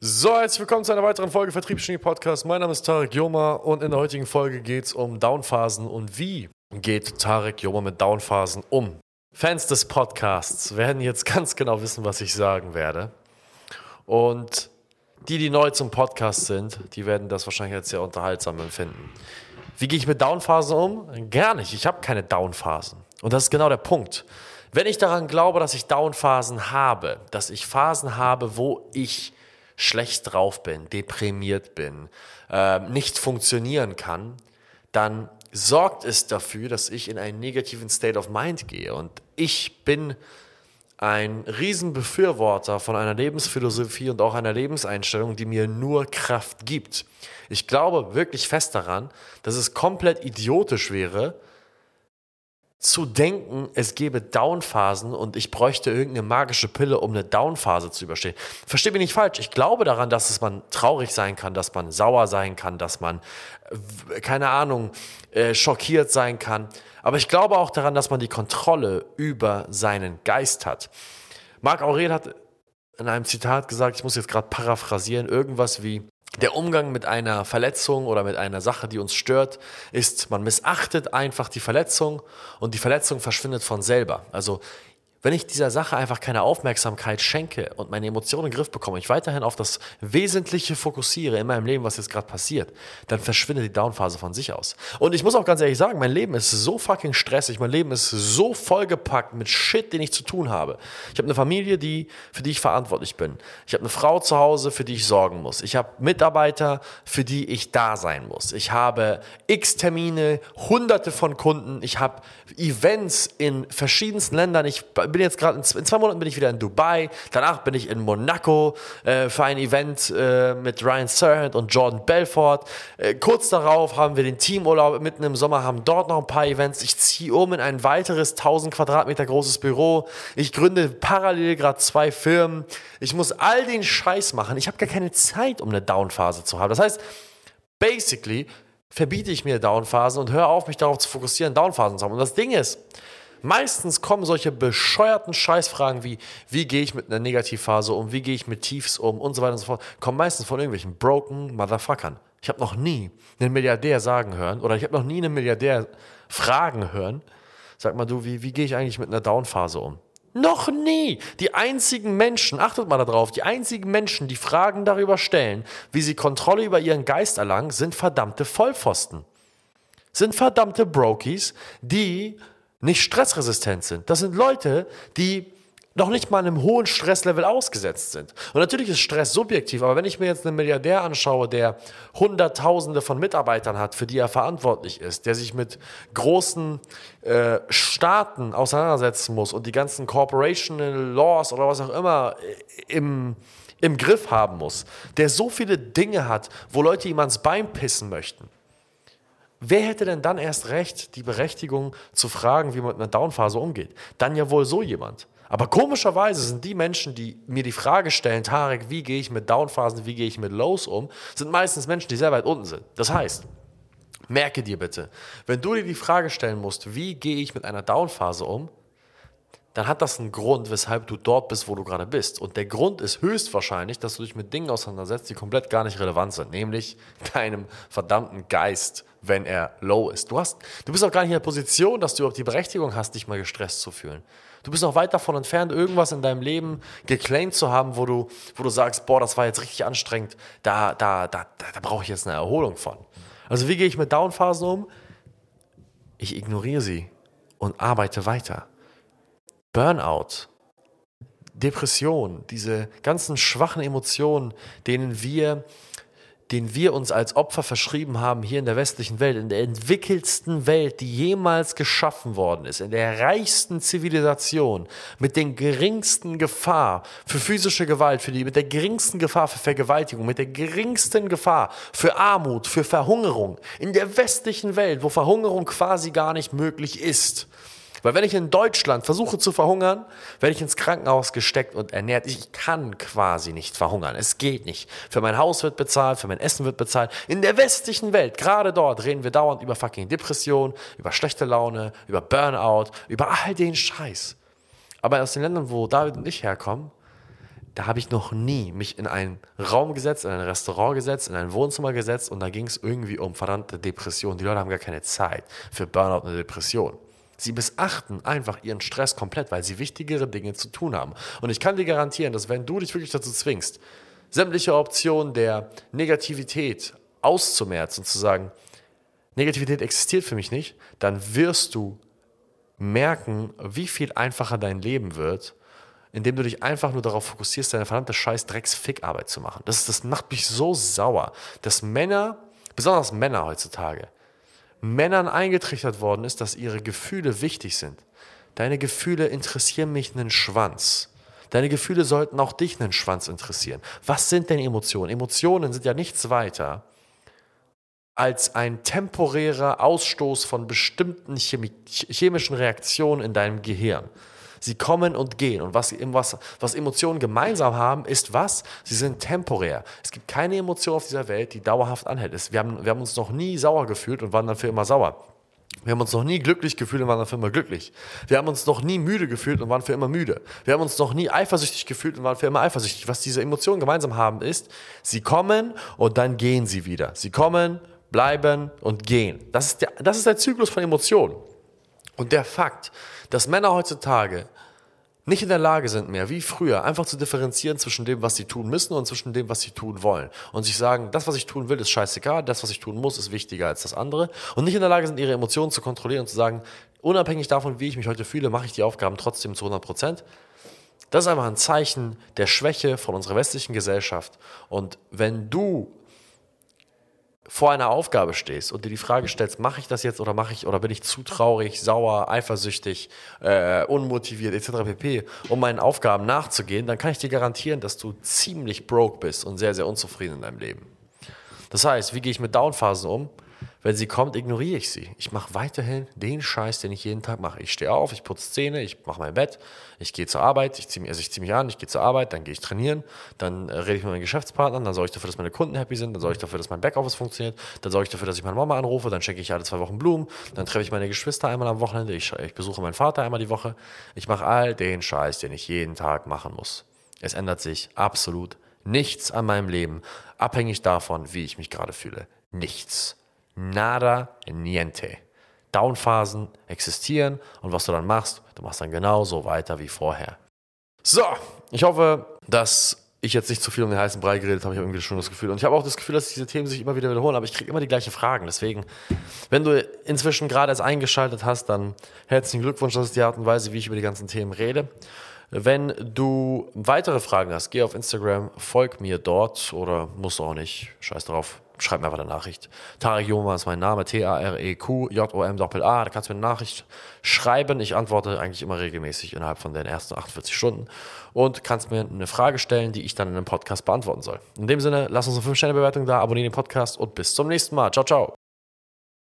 So, herzlich willkommen zu einer weiteren Folge Vertriebsgenie Podcast. Mein Name ist Tarek Joma und in der heutigen Folge geht es um Downphasen und wie geht Tarek Joma mit Downphasen um. Fans des Podcasts werden jetzt ganz genau wissen, was ich sagen werde. Und die, die neu zum Podcast sind, die werden das wahrscheinlich als sehr unterhaltsam empfinden. Wie gehe ich mit Downphasen um? Gar nicht. Ich habe keine Downphasen. Und das ist genau der Punkt. Wenn ich daran glaube, dass ich Downphasen habe, dass ich Phasen habe, wo ich schlecht drauf bin, deprimiert bin, äh, nicht funktionieren kann, dann sorgt es dafür, dass ich in einen negativen State of Mind gehe. Und ich bin ein Riesenbefürworter von einer Lebensphilosophie und auch einer Lebenseinstellung, die mir nur Kraft gibt. Ich glaube wirklich fest daran, dass es komplett idiotisch wäre, zu denken, es gäbe Downphasen und ich bräuchte irgendeine magische Pille, um eine Downphase zu überstehen. Verstehe mich nicht falsch. Ich glaube daran, dass es man traurig sein kann, dass man sauer sein kann, dass man, keine Ahnung, äh, schockiert sein kann. Aber ich glaube auch daran, dass man die Kontrolle über seinen Geist hat. Marc Aurel hat in einem Zitat gesagt, ich muss jetzt gerade paraphrasieren, irgendwas wie, der Umgang mit einer Verletzung oder mit einer Sache, die uns stört, ist, man missachtet einfach die Verletzung und die Verletzung verschwindet von selber. Also wenn ich dieser Sache einfach keine Aufmerksamkeit schenke und meine Emotionen in den Griff bekomme, ich weiterhin auf das Wesentliche fokussiere in meinem Leben, was jetzt gerade passiert, dann verschwindet die Downphase von sich aus. Und ich muss auch ganz ehrlich sagen, mein Leben ist so fucking stressig, mein Leben ist so vollgepackt mit Shit, den ich zu tun habe. Ich habe eine Familie, die, für die ich verantwortlich bin. Ich habe eine Frau zu Hause, für die ich sorgen muss. Ich habe Mitarbeiter, für die ich da sein muss. Ich habe x Termine, hunderte von Kunden. Ich habe Events in verschiedensten Ländern. Ich bin jetzt gerade, in zwei Monaten bin ich wieder in Dubai, danach bin ich in Monaco äh, für ein Event äh, mit Ryan Serhant und Jordan Belfort. Äh, kurz darauf haben wir den Teamurlaub mitten im Sommer, haben dort noch ein paar Events. Ich ziehe um in ein weiteres 1000 Quadratmeter großes Büro. Ich gründe parallel gerade zwei Firmen. Ich muss all den Scheiß machen. Ich habe gar keine Zeit, um eine Downphase zu haben. Das heißt, basically verbiete ich mir Downphasen und höre auf, mich darauf zu fokussieren, Downphasen zu haben. Und das Ding ist, Meistens kommen solche bescheuerten Scheißfragen wie, wie gehe ich mit einer Negativphase um, wie gehe ich mit Tiefs um und so weiter und so fort, kommen meistens von irgendwelchen broken Motherfuckern. Ich habe noch nie einen Milliardär sagen hören oder ich habe noch nie einen Milliardär fragen hören, sag mal du, wie, wie gehe ich eigentlich mit einer Downphase um? Noch nie. Die einzigen Menschen, achtet mal darauf, die einzigen Menschen, die Fragen darüber stellen, wie sie Kontrolle über ihren Geist erlangen, sind verdammte Vollpfosten. Sind verdammte Brokies, die nicht stressresistent sind. Das sind Leute, die noch nicht mal einem hohen Stresslevel ausgesetzt sind. Und natürlich ist Stress subjektiv, aber wenn ich mir jetzt einen Milliardär anschaue, der Hunderttausende von Mitarbeitern hat, für die er verantwortlich ist, der sich mit großen äh, Staaten auseinandersetzen muss und die ganzen Corporational Laws oder was auch immer im, im Griff haben muss, der so viele Dinge hat, wo Leute ihm ans Bein pissen möchten, Wer hätte denn dann erst recht die Berechtigung zu fragen, wie man mit einer Downphase umgeht? Dann ja wohl so jemand. Aber komischerweise sind die Menschen, die mir die Frage stellen, Tarek, wie gehe ich mit Downphasen, wie gehe ich mit Lows um, sind meistens Menschen, die sehr weit unten sind. Das heißt, merke dir bitte, wenn du dir die Frage stellen musst, wie gehe ich mit einer Downphase um, dann hat das einen Grund, weshalb du dort bist, wo du gerade bist. Und der Grund ist höchstwahrscheinlich, dass du dich mit Dingen auseinandersetzt, die komplett gar nicht relevant sind, nämlich deinem verdammten Geist, wenn er low ist. Du, hast, du bist auch gar nicht in der Position, dass du überhaupt die Berechtigung hast, dich mal gestresst zu fühlen. Du bist auch weit davon entfernt, irgendwas in deinem Leben geclaimed zu haben, wo du, wo du sagst, boah, das war jetzt richtig anstrengend, da, da, da, da, da brauche ich jetzt eine Erholung von. Also wie gehe ich mit Downphasen um? Ich ignoriere sie und arbeite weiter. Burnout, Depression, diese ganzen schwachen Emotionen, denen wir, denen wir uns als Opfer verschrieben haben hier in der westlichen Welt, in der entwickelsten Welt, die jemals geschaffen worden ist, in der reichsten Zivilisation, mit der geringsten Gefahr für physische Gewalt, für die, mit der geringsten Gefahr für Vergewaltigung, mit der geringsten Gefahr für Armut, für Verhungerung, in der westlichen Welt, wo Verhungerung quasi gar nicht möglich ist weil wenn ich in Deutschland versuche zu verhungern, werde ich ins Krankenhaus gesteckt und ernährt. Ich kann quasi nicht verhungern. Es geht nicht. Für mein Haus wird bezahlt, für mein Essen wird bezahlt. In der westlichen Welt, gerade dort, reden wir dauernd über fucking Depression, über schlechte Laune, über Burnout, über all den Scheiß. Aber aus den Ländern, wo David und ich herkommen, da habe ich noch nie mich in einen Raum gesetzt, in ein Restaurant gesetzt, in ein Wohnzimmer gesetzt und da ging es irgendwie um verdammte Depression. Die Leute haben gar keine Zeit für Burnout und Depression. Sie missachten einfach ihren Stress komplett, weil sie wichtigere Dinge zu tun haben. Und ich kann dir garantieren, dass wenn du dich wirklich dazu zwingst, sämtliche Optionen der Negativität auszumerzen und zu sagen, Negativität existiert für mich nicht, dann wirst du merken, wie viel einfacher dein Leben wird, indem du dich einfach nur darauf fokussierst, deine verdammte scheiß Drecks-Fick-Arbeit zu machen. Das, das macht mich so sauer, dass Männer, besonders Männer heutzutage, Männern eingetrichtert worden ist, dass ihre Gefühle wichtig sind. Deine Gefühle interessieren mich einen Schwanz. Deine Gefühle sollten auch dich einen Schwanz interessieren. Was sind denn Emotionen? Emotionen sind ja nichts weiter als ein temporärer Ausstoß von bestimmten chemischen Reaktionen in deinem Gehirn. Sie kommen und gehen. Und was, was, was Emotionen gemeinsam haben, ist was? Sie sind temporär. Es gibt keine Emotion auf dieser Welt, die dauerhaft anhält. Wir haben, wir haben uns noch nie sauer gefühlt und waren dann für immer sauer. Wir haben uns noch nie glücklich gefühlt und waren dann für immer glücklich. Wir haben uns noch nie müde gefühlt und waren für immer müde. Wir haben uns noch nie eifersüchtig gefühlt und waren für immer eifersüchtig. Was diese Emotionen gemeinsam haben, ist, sie kommen und dann gehen sie wieder. Sie kommen, bleiben und gehen. Das ist der, das ist der Zyklus von Emotionen. Und der Fakt, dass Männer heutzutage nicht in der Lage sind mehr, wie früher, einfach zu differenzieren zwischen dem, was sie tun müssen und zwischen dem, was sie tun wollen. Und sich sagen, das, was ich tun will, ist scheißegal, das, was ich tun muss, ist wichtiger als das andere. Und nicht in der Lage sind, ihre Emotionen zu kontrollieren und zu sagen, unabhängig davon, wie ich mich heute fühle, mache ich die Aufgaben trotzdem zu 100 Prozent. Das ist einfach ein Zeichen der Schwäche von unserer westlichen Gesellschaft. Und wenn du vor einer Aufgabe stehst und dir die Frage stellst, mache ich das jetzt oder mache ich oder bin ich zu traurig, sauer, eifersüchtig, äh, unmotiviert etc. pp, um meinen Aufgaben nachzugehen, dann kann ich dir garantieren, dass du ziemlich broke bist und sehr sehr unzufrieden in deinem Leben. Das heißt, wie gehe ich mit Downphasen um? Wenn sie kommt, ignoriere ich sie. Ich mache weiterhin den Scheiß, den ich jeden Tag mache. Ich stehe auf, ich putze Zähne, ich mache mein Bett, ich gehe zur Arbeit, ich ziehe mich, also ich zieh mich an, ich gehe zur Arbeit, dann gehe ich trainieren, dann äh, rede ich mit meinen Geschäftspartnern, dann sorge ich dafür, dass meine Kunden happy sind, dann sorge ich dafür, dass mein Backoffice funktioniert, dann sorge ich dafür, dass ich meine Mama anrufe, dann schenke ich alle zwei Wochen Blumen, dann treffe ich meine Geschwister einmal am Wochenende, ich, ich besuche meinen Vater einmal die Woche. Ich mache all den Scheiß, den ich jeden Tag machen muss. Es ändert sich absolut nichts an meinem Leben, abhängig davon, wie ich mich gerade fühle. Nichts. Nada, niente. Downphasen existieren und was du dann machst, du machst dann genauso weiter wie vorher. So, ich hoffe, dass ich jetzt nicht zu viel um den heißen Brei geredet habe. Ich habe irgendwie schon das Gefühl. Und ich habe auch das Gefühl, dass diese Themen sich immer wieder wiederholen, aber ich kriege immer die gleichen Fragen. Deswegen, wenn du inzwischen gerade erst eingeschaltet hast, dann herzlichen Glückwunsch. Das ist die Art und Weise, wie ich über die ganzen Themen rede. Wenn du weitere Fragen hast, geh auf Instagram, folg mir dort oder musst du auch nicht. Scheiß drauf schreib mir einfach eine Nachricht. Tarek Joma ist mein Name, T-A-R-E-Q-J-O-M-A. Da kannst du mir eine Nachricht schreiben. Ich antworte eigentlich immer regelmäßig innerhalb von den ersten 48 Stunden und kannst mir eine Frage stellen, die ich dann in einem Podcast beantworten soll. In dem Sinne, lass uns eine 5-Sterne-Bewertung da, abonniere den Podcast und bis zum nächsten Mal. Ciao, ciao.